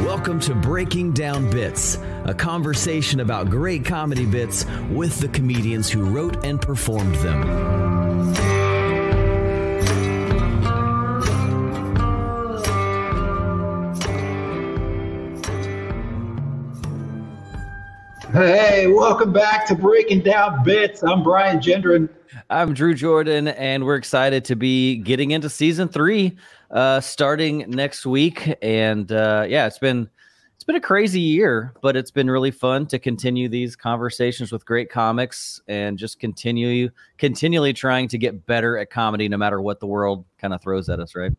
Welcome to Breaking Down Bits, a conversation about great comedy bits with the comedians who wrote and performed them. Hey, welcome back to Breaking Down Bits. I'm Brian Gendron. I'm Drew Jordan, and we're excited to be getting into season three, uh, starting next week. And uh, yeah, it's been it's been a crazy year, but it's been really fun to continue these conversations with great comics and just continue continually trying to get better at comedy, no matter what the world kind of throws at us. Right?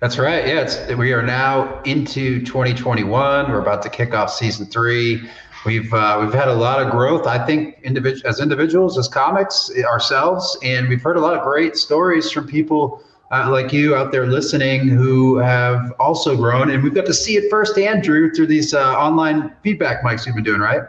That's right. Yeah, it's, we are now into 2021. We're about to kick off season three. We've uh, we've had a lot of growth. I think individual as individuals, as comics ourselves, and we've heard a lot of great stories from people uh, like you out there listening who have also grown, and we've got to see it firsthand, Drew, through these uh, online feedback mics you've been doing, right?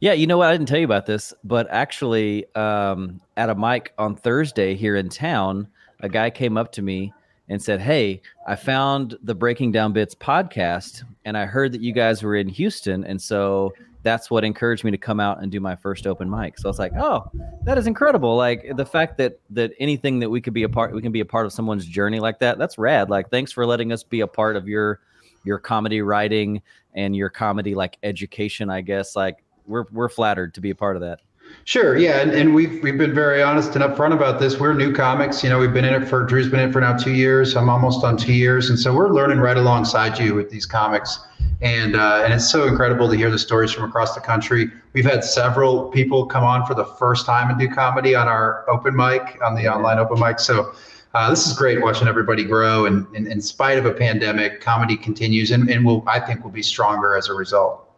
Yeah, you know what? I didn't tell you about this, but actually, um, at a mic on Thursday here in town, a guy came up to me and said, Hey, I found the Breaking Down Bits podcast, and I heard that you guys were in Houston. And so that's what encouraged me to come out and do my first open mic. So I was like, oh, that is incredible. Like the fact that that anything that we could be a part, we can be a part of someone's journey like that. That's rad. Like thanks for letting us be a part of your your comedy writing and your comedy like education. I guess like we're we're flattered to be a part of that. Sure, yeah, and, and we've we've been very honest and upfront about this. We're new comics, you know. We've been in it for Drew's been in it for now two years. I'm almost on two years, and so we're learning right alongside you with these comics and uh, and it's so incredible to hear the stories from across the country. We've had several people come on for the first time and do comedy on our open mic on the online open mic. So uh, this is great watching everybody grow. And, and, in spite of a pandemic, comedy continues, and, and will I think will be stronger as a result.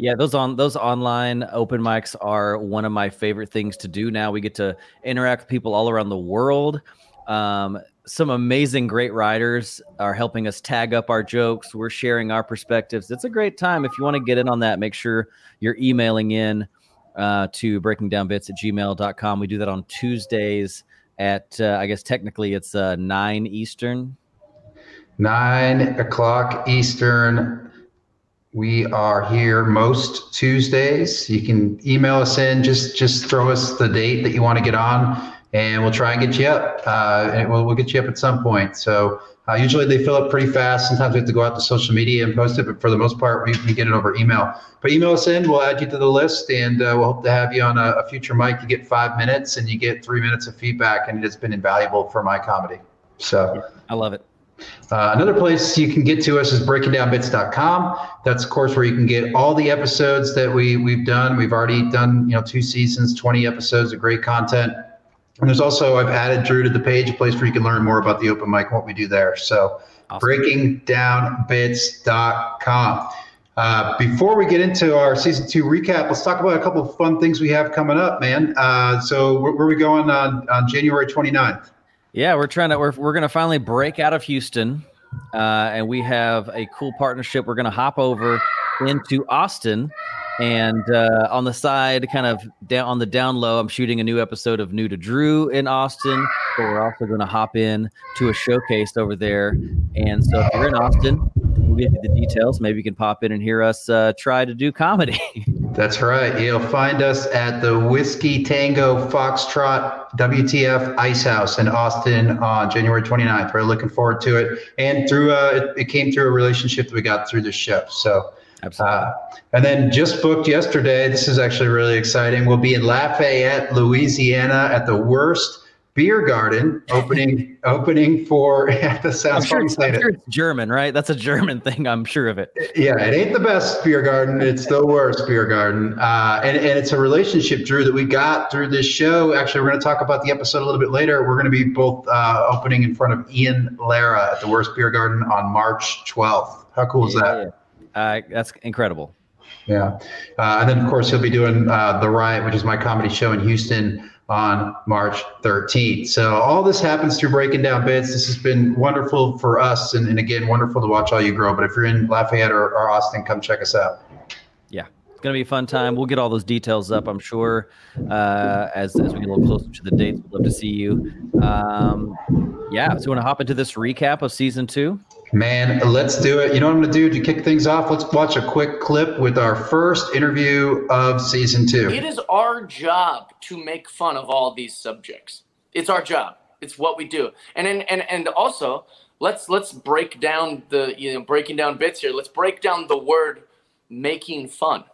Yeah, those on those online open mics are one of my favorite things to do. Now we get to interact with people all around the world. Um, some amazing, great writers are helping us tag up our jokes. We're sharing our perspectives. It's a great time. If you want to get in on that, make sure you're emailing in uh, to breakingdownbits at gmail.com. We do that on Tuesdays at, uh, I guess technically it's uh, 9 Eastern. 9 o'clock Eastern. We are here most Tuesdays. You can email us in. Just just throw us the date that you want to get on and we'll try and get you up. Uh, and we'll, we'll get you up at some point. So uh, usually they fill up pretty fast. Sometimes we have to go out to social media and post it, but for the most part, we, we get it over email. But email us in, we'll add you to the list, and uh, we'll hope to have you on a, a, future mic. You get five minutes, and you get three minutes of feedback, and it has been invaluable for my comedy. So I love it. Uh, another place you can get to us is breakingdownbits.com. That's of course where you can get all the episodes that we we've done. We've already done you know two seasons, 20 episodes of great content. And there's also, I've added Drew to the page, a place where you can learn more about the open mic and what we do there. So awesome. breakingdownbits.com. Uh, before we get into our season two recap, let's talk about a couple of fun things we have coming up, man. Uh, so where, where, are we going on, on January 29th? Yeah, we're trying to, we're, we're going to finally break out of Houston. Uh, and we have a cool partnership. We're going to hop over into Austin and uh, on the side, kind of down on the down low, I'm shooting a new episode of New to Drew in Austin. So we're also going to hop in to a showcase over there. And so if you're in Austin, give you the details. Maybe you can pop in and hear us uh, try to do comedy. That's right. You'll find us at the Whiskey Tango Foxtrot WTF Ice House in Austin on January 29th. We're looking forward to it. And through uh, it, it came through a relationship that we got through the show. So Absolutely. Uh, and then just booked yesterday. This is actually really exciting. We'll be in Lafayette, Louisiana, at the Worst Beer Garden, opening opening for. that sounds I'm sure, sure it's German, right? That's a German thing. I'm sure of it. Yeah, it ain't the best beer garden. It's the worst beer garden, uh, and and it's a relationship, Drew, that we got through this show. Actually, we're going to talk about the episode a little bit later. We're going to be both uh, opening in front of Ian Lara at the Worst Beer Garden on March 12th. How cool is yeah. that? Uh, that's incredible. Yeah. Uh, and then, of course, he'll be doing uh, The Riot, which is my comedy show in Houston on March 13th. So all this happens through breaking down bits. This has been wonderful for us. And, and again, wonderful to watch all you grow. But if you're in Lafayette or, or Austin, come check us out. Yeah. It's going to be a fun time. We'll get all those details up, I'm sure, uh, as, as we get a little closer to the dates. We'd love to see you. Um, yeah, so you want to hop into this recap of season two? Man, let's do it. You know what I'm going to do to kick things off? Let's watch a quick clip with our first interview of season two. It is our job to make fun of all these subjects. It's our job. It's what we do. And and and, and also, let's let's break down the you know breaking down bits here. Let's break down the word making fun.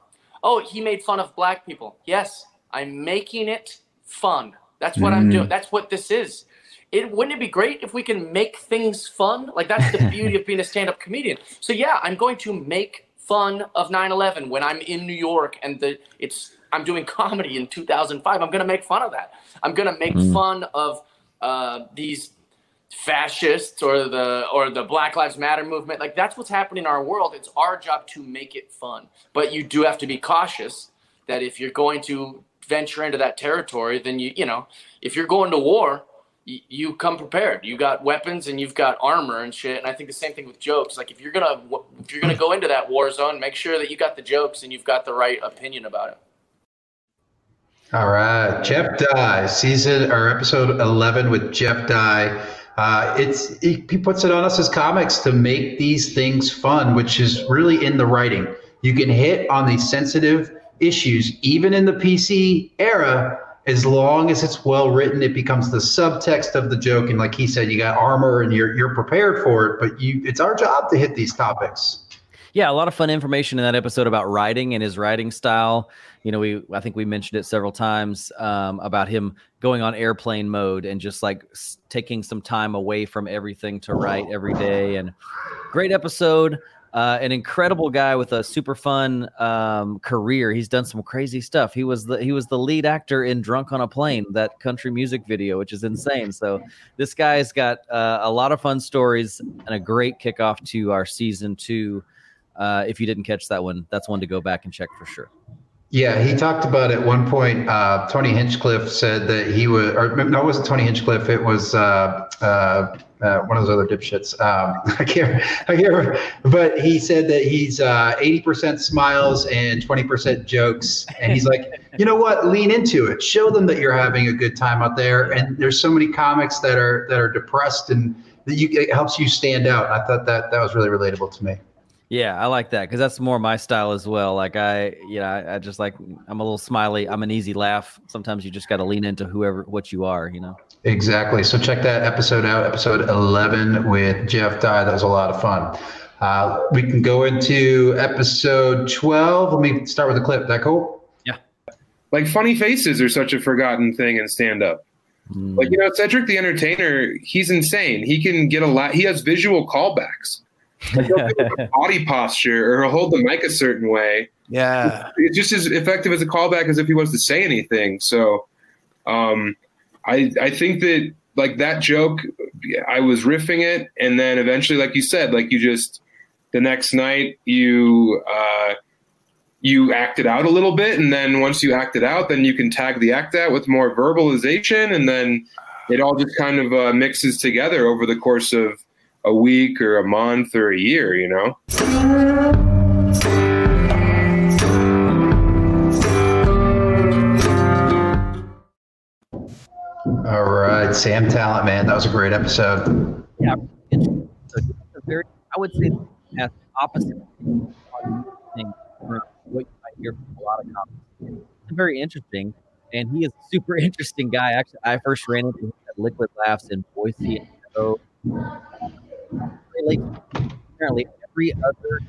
Oh, he made fun of black people. Yes, I'm making it fun. That's what mm. I'm doing. That's what this is. It wouldn't it be great if we can make things fun? Like that's the beauty of being a stand-up comedian. So yeah, I'm going to make fun of 9/11 when I'm in New York and the it's I'm doing comedy in 2005. I'm going to make fun of that. I'm going to make mm. fun of uh, these fascists or the or the Black Lives Matter movement. Like that's what's happening in our world. It's our job to make it fun. But you do have to be cautious that if you're going to venture into that territory, then you you know, if you're going to war, you, come prepared. You got weapons and you've got armor and shit. And I think the same thing with jokes. Like if you're gonna if you're gonna go into that war zone, make sure that you got the jokes and you've got the right opinion about it. All right, Jeff Dye, season or episode eleven with Jeff Dye. Uh, it's he puts it on us as comics to make these things fun, which is really in the writing. You can hit on these sensitive issues, even in the PC era, as long as it's well written. It becomes the subtext of the joke, and like he said, you got armor and you're you're prepared for it. But you, it's our job to hit these topics. Yeah, a lot of fun information in that episode about writing and his writing style. You know, we I think we mentioned it several times um, about him going on airplane mode and just like taking some time away from everything to write every day. And great episode. Uh, an incredible guy with a super fun um, career. He's done some crazy stuff. He was the he was the lead actor in "Drunk on a Plane," that country music video, which is insane. So this guy's got uh, a lot of fun stories and a great kickoff to our season two uh, if you didn't catch that one, that's one to go back and check for sure. Yeah, he talked about at one point. Uh, Tony Hinchcliffe said that he was, or no, it wasn't Tony Hinchcliffe. It was uh, one of those other dipshits. Um, I can't, I can't remember. But he said that he's uh, eighty percent smiles and twenty percent jokes, and he's like, you know what? Lean into it. Show them that you're having a good time out there. And there's so many comics that are that are depressed, and that you it helps you stand out. I thought that that was really relatable to me. Yeah, I like that because that's more my style as well. Like I, you know, I, I, just like I'm a little smiley. I'm an easy laugh. Sometimes you just got to lean into whoever what you are. You know. Exactly. So check that episode out, episode 11 with Jeff Dye. That was a lot of fun. Uh, we can go into episode 12. Let me start with a clip. That cool? Yeah. Like funny faces are such a forgotten thing in stand up. Mm. Like you know, Cedric the Entertainer, he's insane. He can get a lot. He has visual callbacks like body posture or hold the mic a certain way. Yeah. It's just as effective as a callback as if he was to say anything. So um, I I think that like that joke, I was riffing it, and then eventually, like you said, like you just the next night you uh, you act it out a little bit, and then once you act it out, then you can tag the act out with more verbalization, and then it all just kind of uh, mixes together over the course of a week or a month or a year, you know? All right, Sam Tallent, man, that was a great episode. Yeah, it's a very, I would say, that's opposite thing what you might hear from a lot of comics. It's very interesting, and he is a super interesting guy. Actually, I first ran into him at Liquid Laughs in Boise, Idaho apparently every other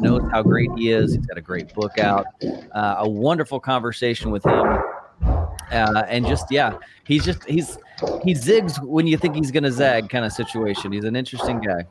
knows how great he is. He's got a great book out, uh, a wonderful conversation with him, uh, and just yeah, he's just he's he zigs when you think he's gonna zag kind of situation. He's an interesting guy.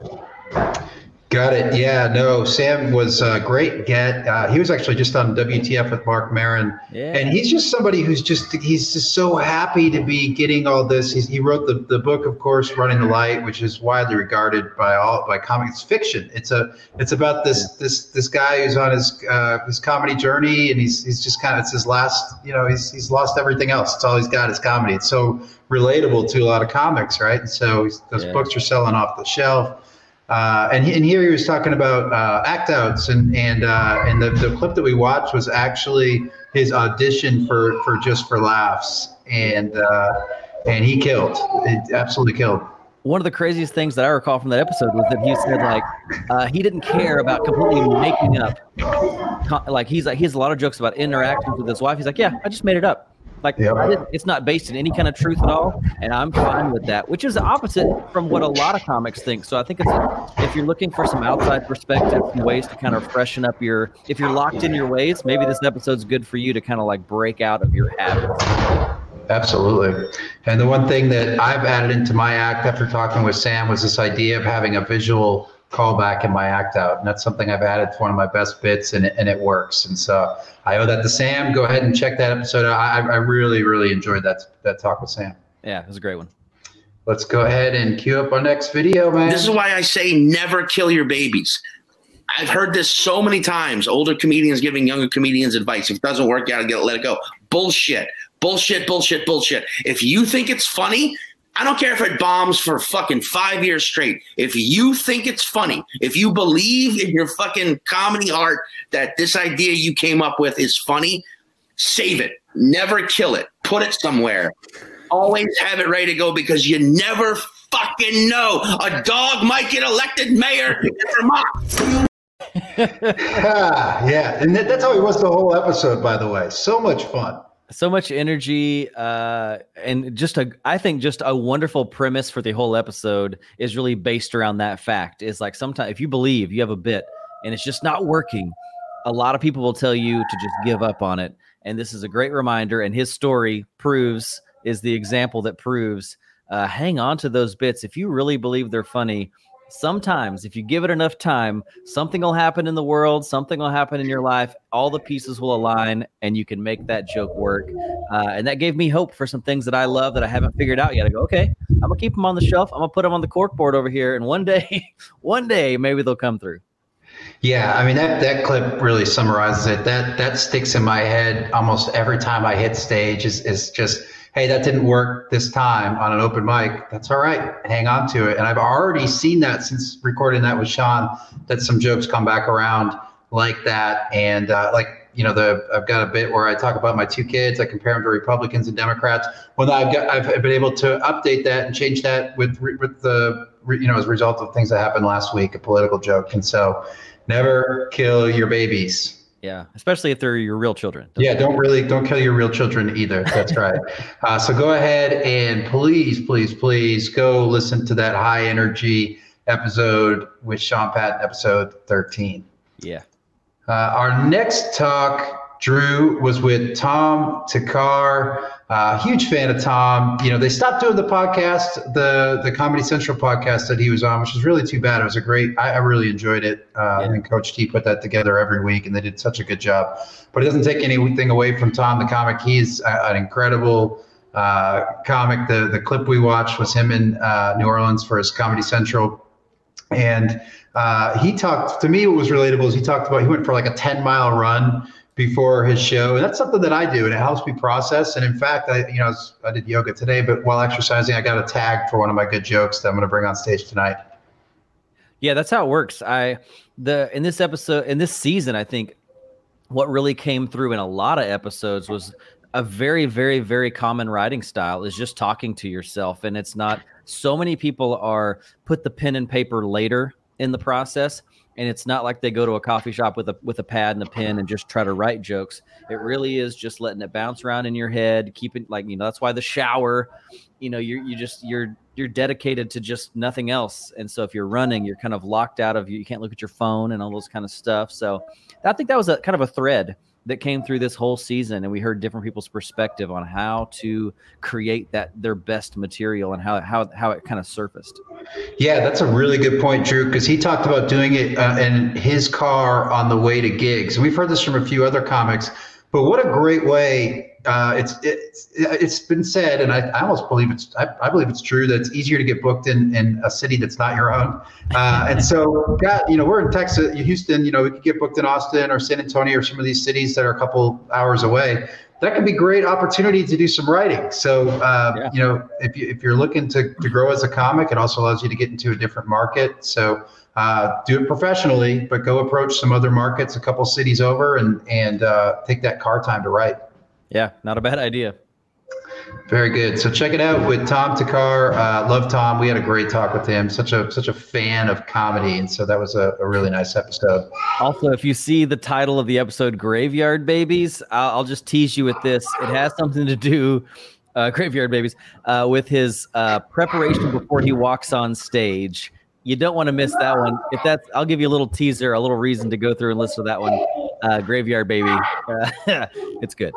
Got it. Yeah, no, Sam was a great get. Uh, he was actually just on WTF with Marc Maron. Yeah. And he's just somebody who's just, he's just so happy to be getting all this. He's, he wrote the, the book, of course, Running the Light, which is widely regarded by all, by comics fiction. It's a, it's about this, this, this guy who's on his, uh, his comedy journey and he's, he's just kind of, it's his last, you know, he's, he's lost everything else. It's all he's got is comedy. It's so relatable to a lot of comics, right? And so those yeah. books are selling off the shelf. Uh, and, and here he was talking about uh, act outs, and and uh, and the, the clip that we watched was actually his audition for for Just for Laughs, and uh, and he killed, it absolutely killed. One of the craziest things that I recall from that episode was that he said like uh, he didn't care about completely making up, like he's like he has a lot of jokes about interactions with his wife. He's like, yeah, I just made it up. Like it's not based in any kind of truth at all, and I'm fine with that, which is the opposite from what a lot of comics think. So I think it's if you're looking for some outside perspective, some ways to kind of freshen up your, if you're locked in your ways, maybe this episode's good for you to kind of like break out of your habits. Absolutely. And the one thing that I've added into my act after talking with Sam was this idea of having a visual callback in my act out. And that's something I've added to one of my best bits and it, and it works. And so I owe that to Sam. Go ahead and check that episode out. I, I really, really enjoyed that, that talk with Sam. Yeah, it was a great one. Let's go ahead and cue up our next video, man. This is why I say never kill your babies. I've heard this so many times. Older comedians giving younger comedians advice. If it doesn't work, you gotta get let it go. Bullshit. Bullshit, bullshit, bullshit. If you think it's funny, I don't care if it bombs for fucking five years straight. If you think it's funny, if you believe in your fucking comedy art that this idea you came up with is funny, save it. Never kill it. Put it somewhere. Always have it ready to go because you never fucking know. A dog might get elected mayor in Vermont. Ah, yeah, and that's how he was the whole episode, by the way. So much fun so much energy uh, and just a i think just a wonderful premise for the whole episode is really based around that fact. Is like sometimes if you believe you have a bit and it's just not working a lot of people will tell you to just give up on it. And this is a great reminder and his story proves is the example that proves uh, hang on to those bits. If you really believe they're funny sometimes if you give it enough time something will happen in the world something will happen in your life all the pieces will align and you can make that joke work uh, and that gave me hope for some things that i love that i haven't figured out yet i go okay i'm gonna keep them on the shelf i'm gonna put them on the cork board over here and one day one day maybe they'll come through yeah, I mean that that clip really summarizes it. That that sticks in my head almost every time I hit stage. Is is just hey, that didn't work this time on an open mic. That's all right. Hang on to it. And I've already seen that since recording that with Sean, that some jokes come back around like that. And uh, like, you know, the I've got a bit where I talk about my two kids. I compare them to Republicans and Democrats. Well, I've got I've been able to update that and change that with with the you know as a result of things that happened last week, a political joke. And so, never kill your babies. Yeah, especially if they're your real children. Don't yeah, don't really don't kill your real children either. That's right. uh, so go ahead and please, please, please go listen to that high energy episode with Sean Patton, episode thirteen. Yeah. Uh, our next talk, Drew, was with Tom Thakkar. Uh, huge fan of Tom. You know, they stopped doing the podcast, the the Comedy Central podcast that he was on, which was really too bad. It was a great. I, I really enjoyed it. Uh, yeah. And Coach T put that together every week, and they did such a good job. But it doesn't take anything away from Tom, the comic. He's an incredible uh, comic. The the clip we watched was him in uh, New Orleans for his Comedy Central, and uh, he talked to me. What was relatable is he talked about he went for like a ten mile run before his show. And that's something that I do, and it helps me process. And in fact, I, you know, I did yoga today, but while exercising, I got a tag for one of my good jokes that I'm going to bring on stage tonight. Yeah, that's how it works. I the in this episode in this season, I think what really came through in a lot of episodes was a very, very, very common writing style is just talking to yourself, and it's not. So many people are put the pen and paper later in the process and it's not like they go to a coffee shop with a with a pad and a pen and just try to write jokes. It really is just letting it bounce around in your head keeping like you know that's why the shower you know you're you just you're you're dedicated to just nothing else. And so if you're running you're kind of locked out of you you can't look at your phone and all those kind of stuff. So i think that was a kind of a thread that came through this whole season and we heard different people's perspective on how to create that their best material and how how, how it kind of surfaced. Yeah that's a really good point drew because he talked about doing it uh, in his car on the way to gigs. We've heard this from a few other comics but what a great way uh, it's it's it's been said, and I, I almost believe it's I, I, believe it's true that it's easier to get booked in in a city that's not your own. Uh, and so, got you know, we're in Texas, Houston. You know, we could get booked in Austin or San Antonio or some of these cities that are a couple hours away. that can be great opportunity to do some writing. So, uh, Yeah. you know, if, you, if you're looking to, to grow as a comic, it also allows you to get into a different market. So, uh, do it professionally, but go approach some other markets, a couple cities over, and and uh, take that car time to write. Yeah, not a bad idea. Very good. So check it out with Tom Thakkar. Uh, love Tom. We had a great talk with him. Such a such a fan of comedy, and so that was a, a really nice episode. Also, if you see the title of the episode "Graveyard Babies," I'll, I'll just tease you with this. It has something to do, uh, "Graveyard Babies," uh, with his uh, preparation before he walks on stage. You don't want to miss that one. If that's, I'll give you a little teaser, a little reason to go through and listen to that one. Uh, "Graveyard Baby," uh, it's good.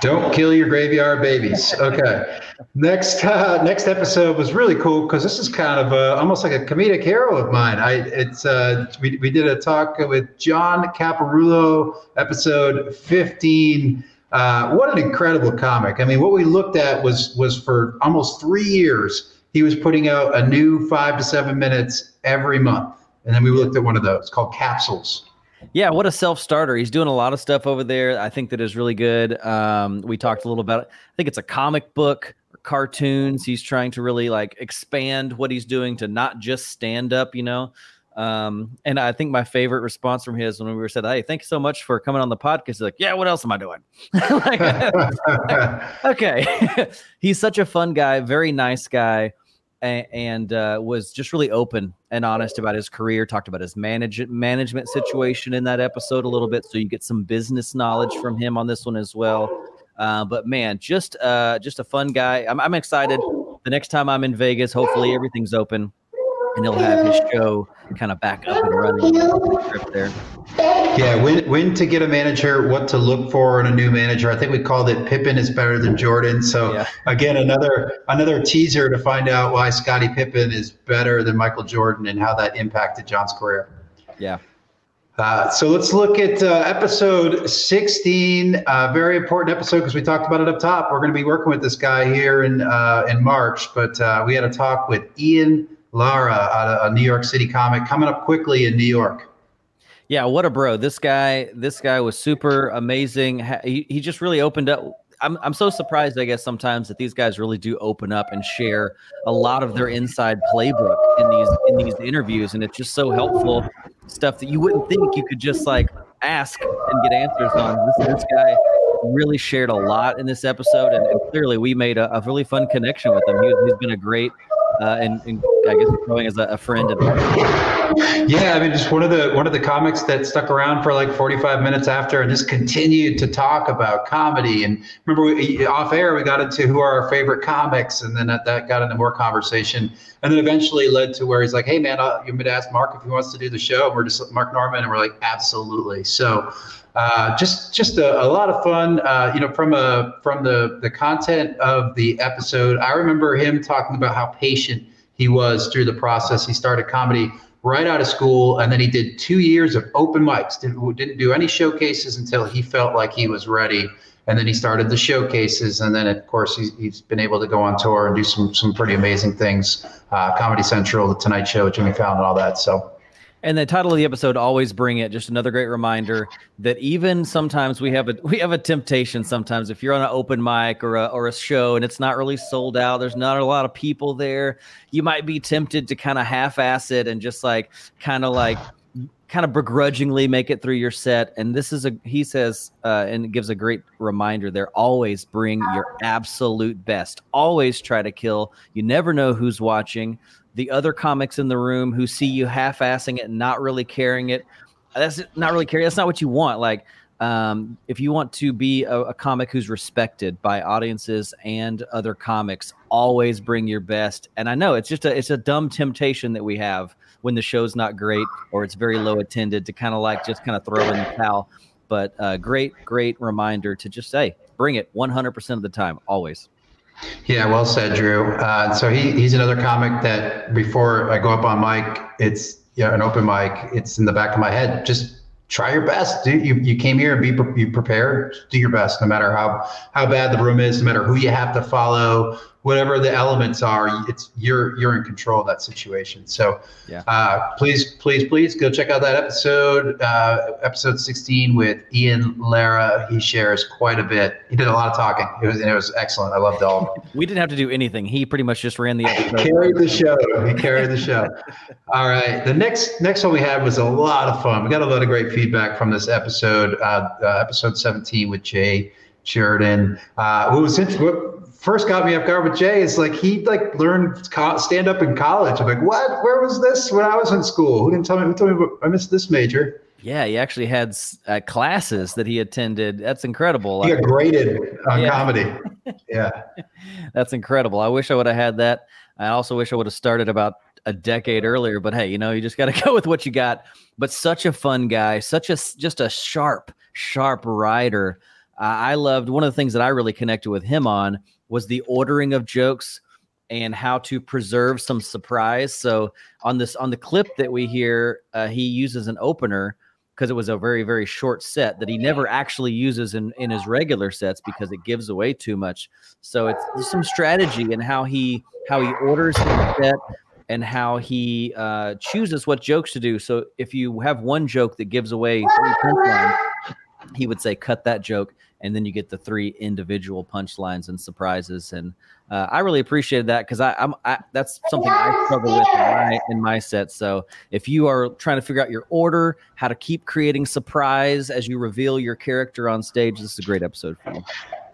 Don't kill your graveyard babies. Okay. Next uh, next episode was really cool because this is kind of uh, almost like a comedic hero of mine. I it's uh, we we did a talk with John Caparulo, episode fifteen. Uh, what an incredible comic! I mean, what we looked at was was for almost three years. He was putting out a new five to seven minutes every month, and then we looked at one of those called Capsules. Yeah, what a self starter. He's doing a lot of stuff over there. I think that is really good. Um, we talked a little about it. I think it's a comic book or cartoons. He's trying to really like expand what he's doing to not just stand up, you know. Um, and I think my favorite response from his when we were said, Hey, thank you so much for coming on the podcast. He's like, Yeah, what else am I doing? like, okay. he's such a fun guy, very nice guy and uh, was just really open and honest about his career. Talked about his manage- management situation in that episode a little bit, so you get some business knowledge from him on this one as well. Uh, but man, just uh, just a fun guy. I'm, I'm excited. The next time I'm in Vegas, hopefully everything's open, and he'll have his show kind of back up and running there. Yeah, when when to get a manager, what to look for in a new manager. I think we called it Pippen is better than Jordan. So Yeah. again, another another teaser to find out why Scottie Pippen is better than Michael Jordan and how that impacted John's career. Yeah. Uh, so let's look at uh, episode 16. Uh, very important episode because we talked about it up top. We're going to be working with this guy here in uh, in March, but uh, we had a talk with Ian Lara, a, New York City comic, coming up quickly in New York. Yeah, what a bro. This guy, this guy was super amazing. He, he just really opened up. I'm, I'm so surprised, I guess, sometimes that these guys really do open up and share a lot of their inside playbook in these in these interviews, and it's just so helpful stuff that you wouldn't think you could just like ask and get answers on. This, this guy really shared a lot in this episode, and, and clearly we made a, a really fun connection with him. He, he's been a great uh, and, and I guess growing as a, a friend Yeah, I mean, just one of the one of the comics that stuck around for like 45 minutes after, and just continued to talk about comedy. And remember, we, off air, we got into who are our favorite comics, and then that, that got into more conversation, and then eventually led to where he's like, "Hey, man, uh, you want me to ask Mark if he wants to do the show?" And we're just Mark Normand, and we're like, "Absolutely." So. Uh, just just a, a lot of fun uh, you know from a from the the content of the episode i remember him talking about how patient he was through the process he started comedy right out of school and then he did two years of open mics didn't, didn't do any showcases until he felt like he was ready and then he started the showcases and then of course he's, he's been able to go on tour and do some some pretty amazing things uh, comedy central the tonight show jimmy fallon and all that so And the title of the episode always bring it. Just another great reminder that even sometimes we have a we have a temptation. Sometimes if you're on an open mic or a or a show and it's not really sold out, there's not a lot of people there. You might be tempted to kind of half-ass it and just like kind of like kind of begrudgingly make it through your set. And this is a he says uh, and gives a great reminder there. Always bring your absolute best. Always try to kill. You never know who's watching the other comics in the room who see you half-assing it and not really carrying it that's not really caring that's not what you want like um, if you want to be a, a comic who's respected by audiences and other comics always bring your best and i know it's just a it's a dumb temptation that we have when the show's not great or it's very low attended to kind of like just kind of throw in the towel but uh, great great reminder to just say bring it 100% of the time always Yeah, well said, Drew. Uh, so he, he's another comic that before I go up on mic, it's you know, an open mic. It's in the back of my head. Just try your best. You you came here and be pre- be prepared. Do your best, no matter how how bad the room is, no matter who you have to follow, whatever the elements are, it's you're you're in control of that situation. So, Yeah. uh, please, please, please go check out that episode, uh, episode 16 with Ian Lara. He shares quite a bit. He did a lot of talking. It was it was excellent. I loved all of it. We didn't have to do anything. He pretty much just ran the episode. carried the show. He carried the show. All right. The next next one we had was a lot of fun. We got a lot of great feedback from this episode, uh, uh, episode 17 with Jay Jurden. Uh, what was int- what first got me off guard with Jay is like he like learned co- stand up in college. I'm like, what? Where was this when I was in school? Who didn't tell me? Who told me I missed this major? Yeah, he actually had uh, classes that he attended. That's incredible. He got graded on Yeah. comedy. Yeah. That's incredible. I wish I would have had that. I also wish I would have started about a decade earlier. But hey, you know, you just got to go with what you got. But such a fun guy, such a just a sharp, sharp writer. Uh, I loved one of the things that I really connected with him on was the ordering of jokes and how to preserve some surprise. So on this on the clip that we hear, uh, he uses an opener because it was a very very short set that he never actually uses in in his regular sets because it gives away too much. So it's some strategy in how he how he orders his set and how he uh, chooses what jokes to do. So if you have one joke that gives away three punchlines, he would say cut that joke, and then you get the three individual punchlines and surprises. And uh, I really appreciated that because I, I'm I, that's something I struggle with in my, in my set. So if you are trying to figure out your order, how to keep creating surprise as you reveal your character on stage, this is a great episode for you.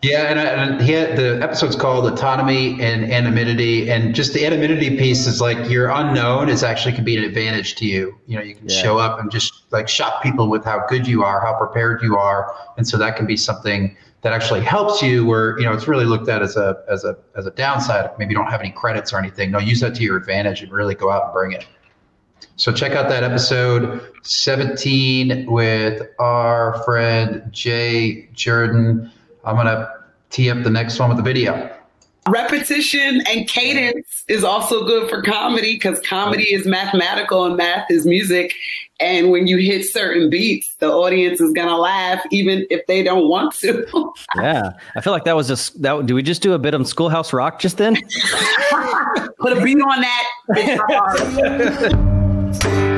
Yeah, and, I- and he had, the episode's called autonomy and anonymity, and just the anonymity piece is like your unknown is actually can be an advantage to you. You know, you can Yeah. show up and just like shock people with how good you are, how prepared you are, and so that can be something that actually helps you. Where you know it's really looked at as a as a as a downside. Maybe you don't have any credits or anything. No, use that to your advantage and really go out and bring it. So check out that episode 17 with our friend Jay Jurden. I'm gonna tee up the next one with the video. Repetition and cadence is also good for comedy because comedy is mathematical and math is music. And when you hit certain beats, the audience is gonna laugh even if they don't want to. Yeah, I feel like that was just that. Do we just do a bit of Schoolhouse Rock just then? Put a beat on that.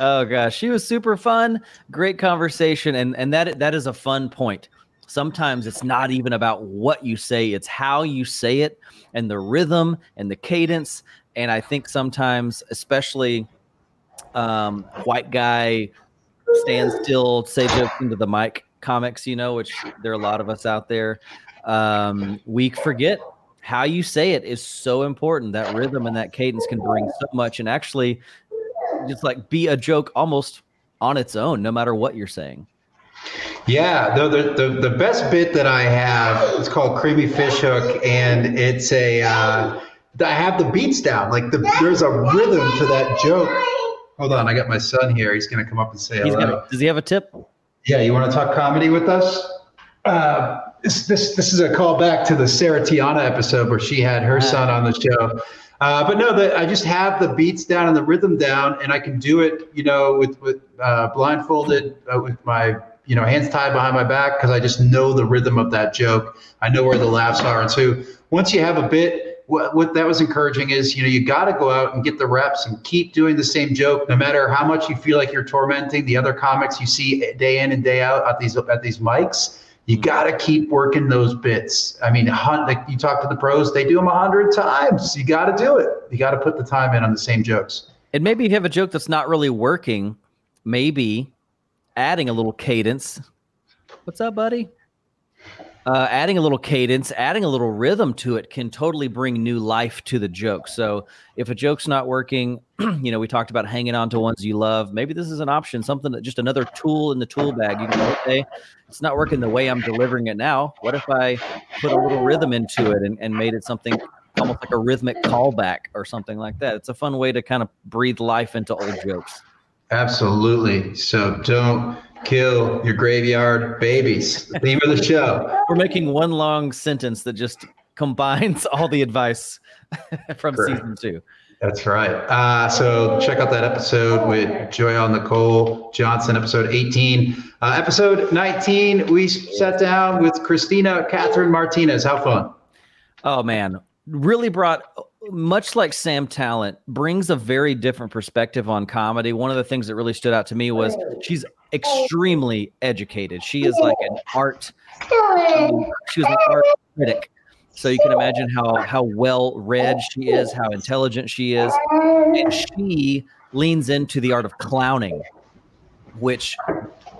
Oh gosh, she was super fun. Great conversation, and and that that is a fun point. Sometimes it's not even about what you say; it's how you say it, and the rhythm and the cadence. And I think sometimes, especially um, white guy stand still, say jokes into the mic comics, you know, which there are a lot of us out there. Um, we forget how you say it is so important. That rhythm and that cadence can bring so much, and actually just like be a joke almost on its own, no matter what you're saying. Yeah, the, the the the best bit that I have is called Creamy Fish Hook, and it's a uh, I have the beats down. Like the there's a rhythm to that joke. Hold on, I got my son here. He's gonna come up and say He's hello. gonna, does he have a tip? Yeah, you want to talk comedy with us? Uh, this, this this is a callback to the Sarah Tiana episode where she had her son on the show. Uh, but no, the, I just have the beats down and the rhythm down, and I can do it, you know, with with uh, blindfolded, uh, with my you know hands tied behind my back because I just know the rhythm of that joke. I know where the laughs are, and so once you have a bit, what, what that was encouraging is you know you got to go out and get the reps and keep doing the same joke, no matter how much you feel like you're tormenting the other comics you see day in and day out at these at these mics. You got to keep working those bits. I mean, you talk to the pros, they do them a hundred times. You got to do it. You got to put the time in on the same jokes. And maybe you have a joke that's not really working, maybe adding a little cadence. What's up, buddy? Uh, adding a little cadence, adding a little rhythm to it can totally bring new life to the joke. So if a joke's not working, you know, we talked about hanging on to ones you love. Maybe this is an option, something that just another tool in the tool bag. You can okay, it's not working the way I'm delivering it now. What if I put a little rhythm into it and, and made it something almost like a rhythmic callback or something like that? It's a fun way to kind of breathe life into old jokes. Absolutely. So don't kill your graveyard babies. The theme of the show. We're making one long sentence that just combines all the advice from Correct. season two. That's right. Uh, so check out that episode with Joyelle Nicole Johnson, episode 18. Uh, episode 19, we sat down with Christina Catherine Martinez. How fun. Oh, man. Really brought, much like Sam Tallent, brings a very different perspective on comedy. One of the things that really stood out to me was she's extremely educated. She is like an art, she was an art critic so you can imagine how how well read she is, how intelligent she is, and she leans into the art of clowning, which,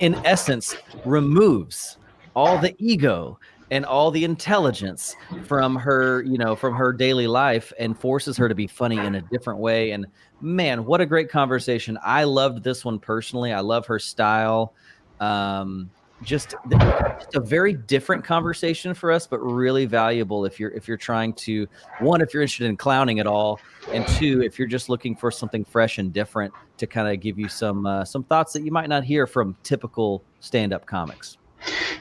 in essence, removes all the ego and all the intelligence from her, you know, from her daily life and forces her to be funny in a different way. And man, what a great conversation. I loved this one personally. I love her style. Um, just, just a very different conversation for us, but really valuable if you're if you're trying to one if you're interested in clowning at all, and two if you're just looking for something fresh and different to kind of give you some uh, some thoughts that you might not hear from typical stand up comics.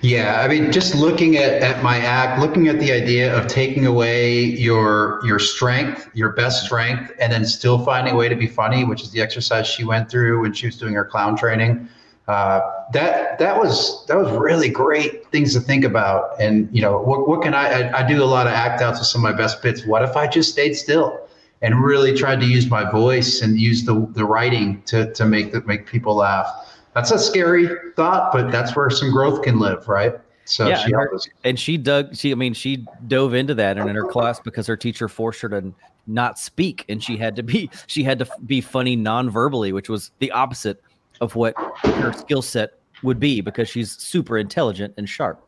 Yeah, I mean, just looking at, at my act, looking at the idea of taking away your your strength, your best strength, and then still finding a way to be funny, which is the exercise she went through when she was doing her clown training uh, that that was that was really great things to think about. And you know, what what can I, I? I do a lot of act outs with some of my best bits. What if I just stayed still and really tried to use my voice and use the the writing to to make the, make people laugh? That's a scary thought, but that's where some growth can live, right? So yeah, she and, her, and she dug. She, I mean, she dove into that and in her class because her teacher forced her to not speak, and she had to be she had to be funny non-verbally, which was the opposite of what her skill set would be because she's super intelligent and sharp.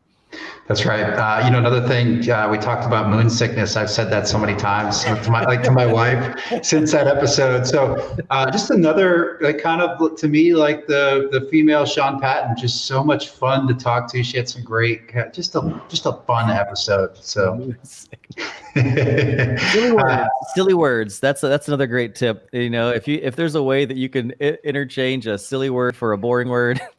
That's right. Uh, you know, another thing uh, we talked about moon sickness. I've said that so many times to my, like to my wife since that episode. So uh, just another like kind of to me like the the female Sean Patton. Just so much fun to talk to. She had some great, just a just a fun episode. So silly words. silly words. That's a, that's another great tip. You know, if you if there's a way that you can I- interchange a silly word for a boring word.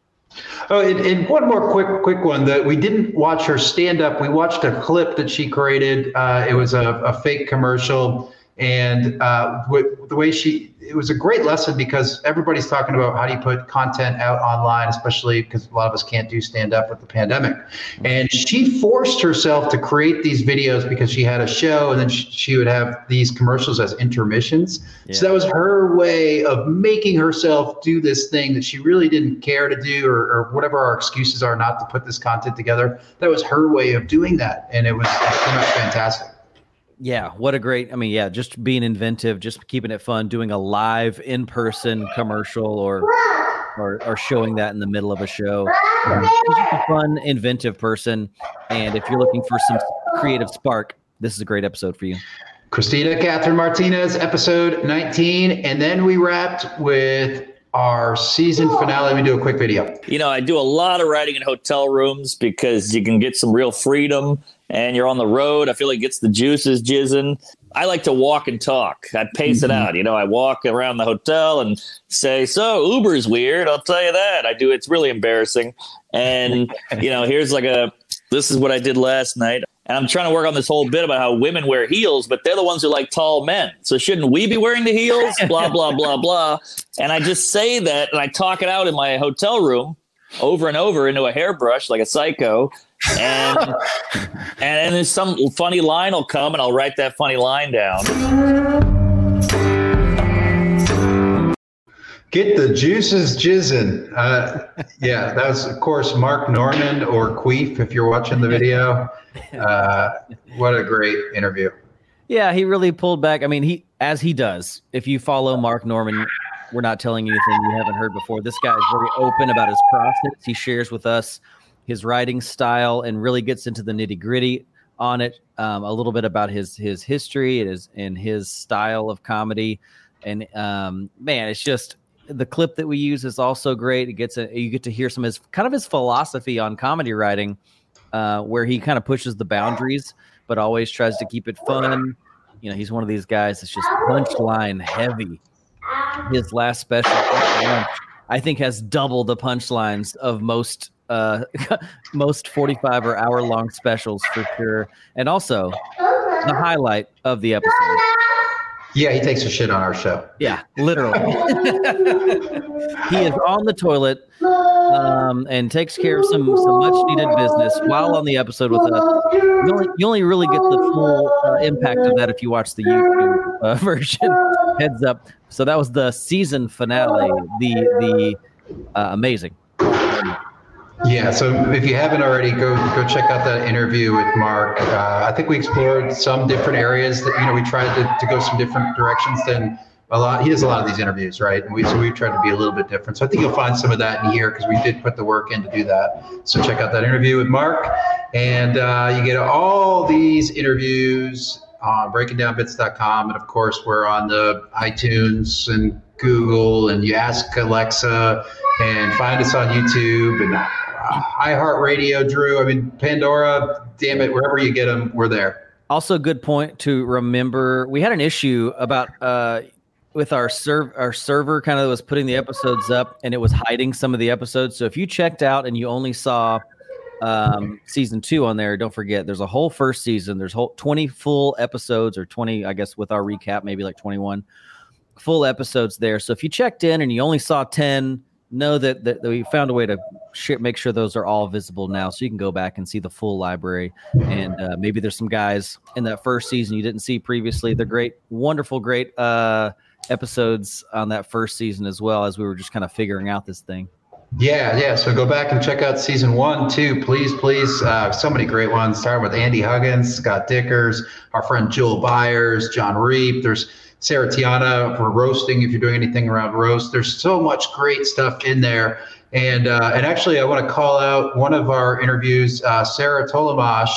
Oh, and, and, one more quick, quick one that we didn't watch her stand up. We watched a clip that she created. Uh, it was a, a, fake commercial, and uh, the way she it was a great lesson because everybody's talking about how do you put content out online, especially because a lot of us can't do stand up with the pandemic. And she forced herself to create these videos because she had a show and then she, she would have these commercials as intermissions. Yeah. So that was her way of making herself do this thing that she really didn't care to do or, or whatever our excuses are not to put this content together. That was her way of doing that. And it was, it fantastic. Yeah, what a great! I mean, yeah, just being inventive, just keeping it fun, doing a live in-person commercial or or, or showing that in the middle of a show. Um, a fun, inventive person, and if you're looking for some creative spark, this is a great episode for you. Christina Catherine Martinez, episode 19, and then we wrapped with our season finale. We do a quick video. You know, I do a lot of writing in hotel rooms because you can get some real freedom and you're on the road. I feel like it gets the juices jizzing. I like to walk and talk. I pace mm-hmm. it out. You know, I walk around the hotel and say, "So Uber's weird." I'll tell you that. I do. It's really embarrassing. And you know, here's like a. This is what I did last night. And I'm trying to work on this whole bit about how women wear heels, but they're the ones who like tall men. So shouldn't we be wearing the heels? Blah blah blah blah. And I just say that, and I talk it out in my hotel room over and over into a hairbrush like a psycho and and then some funny line will come, and I'll write that funny line down. Get the juices jizzing. Uh, yeah, that's of course, Mark Normand or Queef, if you're watching the video. Uh, what a great interview. Yeah, he really pulled back. I mean, he as he does. If you follow Mark Normand, we're not telling you anything you haven't heard before. This guy is very open about his process. He shares with us his writing style and really gets into the nitty gritty on it. Um, a little bit about his his history and his and his style of comedy. And um, man, it's just the clip that we use is also great. It gets a, you get to hear some of his kind of his philosophy on comedy writing, uh, where he kind of pushes the boundaries, but always tries to keep it fun. You know, he's one of these guys that's just punchline heavy. His last special, I think, has double the punchlines of most uh, most 45 or hour long specials for sure. And also the highlight of the episode Yeah, he takes a shit on our show. Yeah, literally. he is on the toilet um, and takes care of some some much needed business while on the episode with us. You only, you only really get the full uh, impact of that if you watch the YouTube uh, version. Heads up. So that was the season finale. The the uh, amazing. Yeah, so if you haven't already, go go check out that interview with Mark. Uh, I think we explored some different areas that you know we tried to, to go some different directions than a lot. He does a lot of these interviews, right? And we so we tried to be a little bit different. So I think you'll find some of that in here because we did put the work in to do that. So check out that interview with Mark, and uh, you get all these interviews on breakingdownbits.com, and of course we're on the iTunes and Google, and you ask Alexa, and find us on YouTube and iHeartRadio, Drew. I mean, Pandora, damn it, wherever you get them, we're there. Also, good point to remember. We had an issue about uh, with our serv our server kind of was putting the episodes up, and it was hiding some of the episodes. So if you checked out and you only saw um, season two on there, don't forget there's a whole first season. There's whole 20 full episodes, or 20, I guess, with our recap, maybe like 21 full episodes there. So if you checked in and you only saw 10 know that, that, we found a way to sh- make sure those are all visible now so you can go back and see the full library and uh, maybe there's some guys in that first season you didn't see previously they're great wonderful great uh, episodes on that first season as well as we were just kind of figuring out this thing yeah, yeah. So go back and check out season one, two, please, please. Uh, so many great ones. Starting with Andy Huggins, Scott Dikkers, our friend Joel Byers, John Reep. There's Sarah Tiana for roasting. If you're doing anything around roast, there's so much great stuff in there. And uh, and actually, I want to call out one of our interviews, uh, Sarah Tollemache.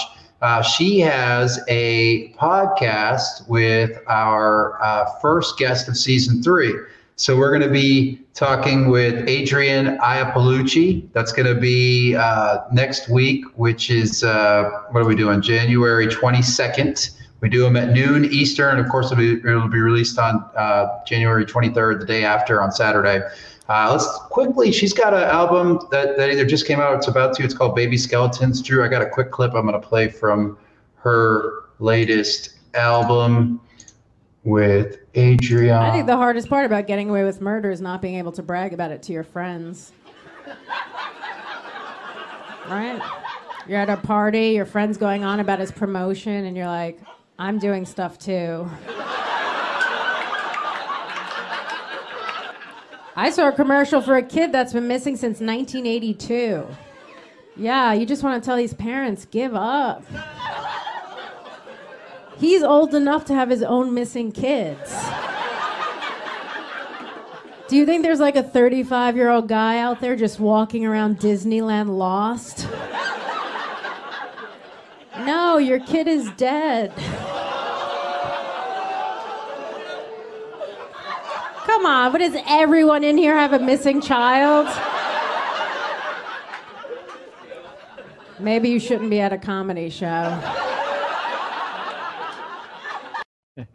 Uh, she has a podcast with our uh, first guest of season three. So we're going to be talking with Adrienne Iapalucci. That's going to be uh, next week, which is uh, what are we doing? January 22nd. We do them at noon Eastern. Of course, it'll be, it'll be released on uh, January 23rd, the day after on Saturday. Uh, let's quickly, she's got an album that, that either just came out, it's about to, it's called Baby Skeletons. Drew, I got a quick clip I'm going to play from her latest album with Adrienne. I think the hardest part about getting away with murder is not being able to brag about it to your friends. right? You're at a party, your friend's going on about his promotion, and you're like, I'm doing stuff too. I saw a commercial for a kid that's been missing since 1982. Yeah, you just want to tell these parents, give up. He's old enough to have his own missing kids. Do you think there's like a 35 year old guy out there just walking around Disneyland lost? No, your kid is dead. Come on, but does everyone in here have a missing child? Maybe you shouldn't be at a comedy show.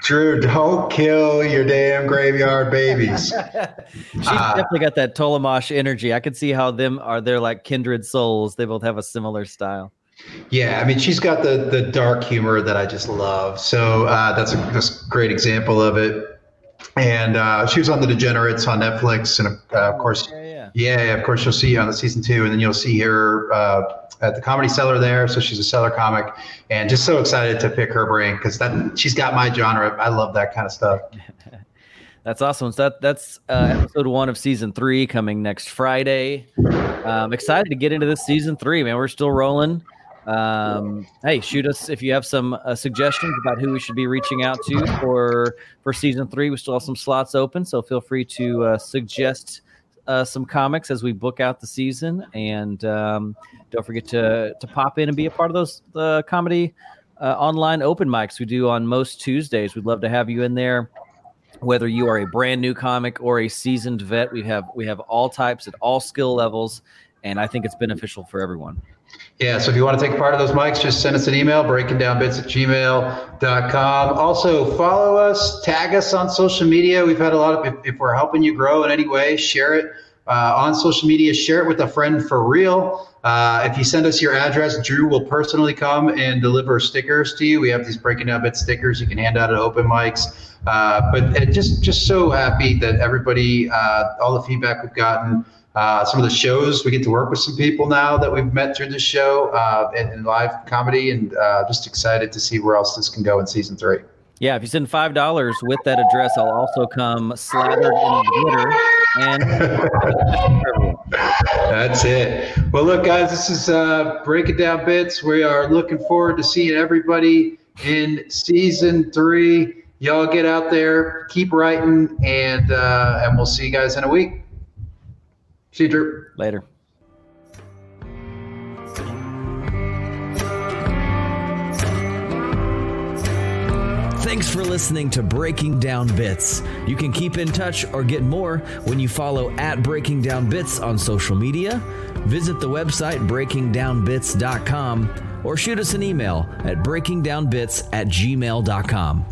Drew, don't kill your damn graveyard babies. She's uh, definitely got that Tollemache energy. I could see how them are they're like kindred souls. They both have a similar style. Yeah, I mean, she's got the the dark humor that I just love. So uh, that's a that's a great example of it. And uh, she was on The Degenerates on Netflix, and uh, of course, yeah, yeah. yeah, of course, you'll see her on the season two, and then you'll see her uh, at the Comedy Cellar there. So she's a cellar comic, and just so excited to pick her brain because that she's got my genre. I love that kind of stuff. That's awesome. So that that's uh, episode one of season three coming next Friday. Um, excited to get into this season three, man. We're still rolling. Um, hey, shoot us if you have some uh, suggestions about who we should be reaching out to for for season three. We still have some slots open, so feel free to uh, suggest uh, some comics as we book out the season. And um, don't forget to to pop in and be a part of those uh, comedy uh, online open mics we do on most Tuesdays. We'd love to have you in there. Whether you are a brand new comic or a seasoned vet, we have we have all types at all skill levels, and I think it's beneficial for everyone. Yeah, so if you want to take part of those mics, just send us an email, breakingdownbits at gmail.com. Also, follow us, tag us on social media. We've had a lot of, if, if we're helping you grow in any way, share it uh, on social media. Share it with a friend for real. Uh, if you send us your address, Drew will personally come and deliver stickers to you. We have these breaking down Bits stickers you can hand out at open mics. Uh, but just just so happy that everybody, uh, all the feedback we've gotten, uh, some of the shows we get to work with some people now that we've met through the show uh, in, in live comedy, and uh, just excited to see where else this can go in season three. Yeah, if you send five dollars with that address, I'll also come slathered in the glitter and. That's it. Well, look, guys, this is uh, breaking down bits. We are looking forward to seeing everybody in season three. Y'all get out there, keep writing, and uh, and we'll see you guys in a week. See you, Drew. Later. Thanks for listening to Breaking Down Bits. You can keep in touch or get more when you follow at Breaking Down Bits on social media, visit the website breakingdownbits.com, or shoot us an email at breakingdownbits at gmail.com.